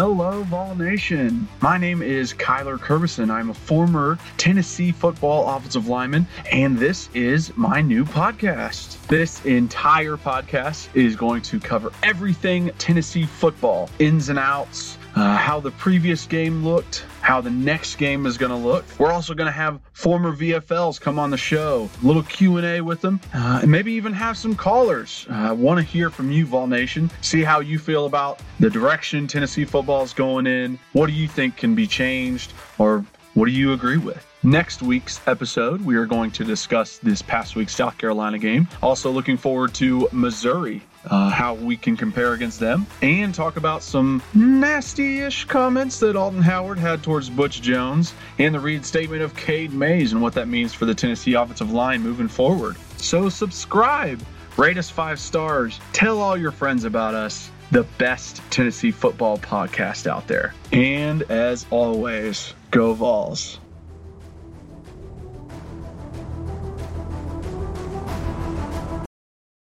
Hello, Vol Nation. My name is Kyler Kerbyson. I'm a former Tennessee football offensive lineman, and this is my new podcast. This entire podcast is going to cover everything Tennessee football, ins and outs, uh, how the previous game looked, how the next game is going to look. We're also going to have former VFLs come on the show, a little Q&A with them, uh, and maybe even have some callers. I uh, want to hear from you, Vol Nation, see how you feel about the direction Tennessee football is going in. What do you think can be changed, or what do you agree with? Next week's episode, we are going to discuss this past week's South Carolina game. Also, looking forward to Missouri uh, how we can compare against them, and talk about some nasty ish comments that Alton Howard had towards Butch Jones and the reinstatement of Cade Mays and what that means for the Tennessee offensive line moving forward. So, subscribe, rate us five stars, tell all your friends about us. The best Tennessee football podcast out there. And as always, go Vols.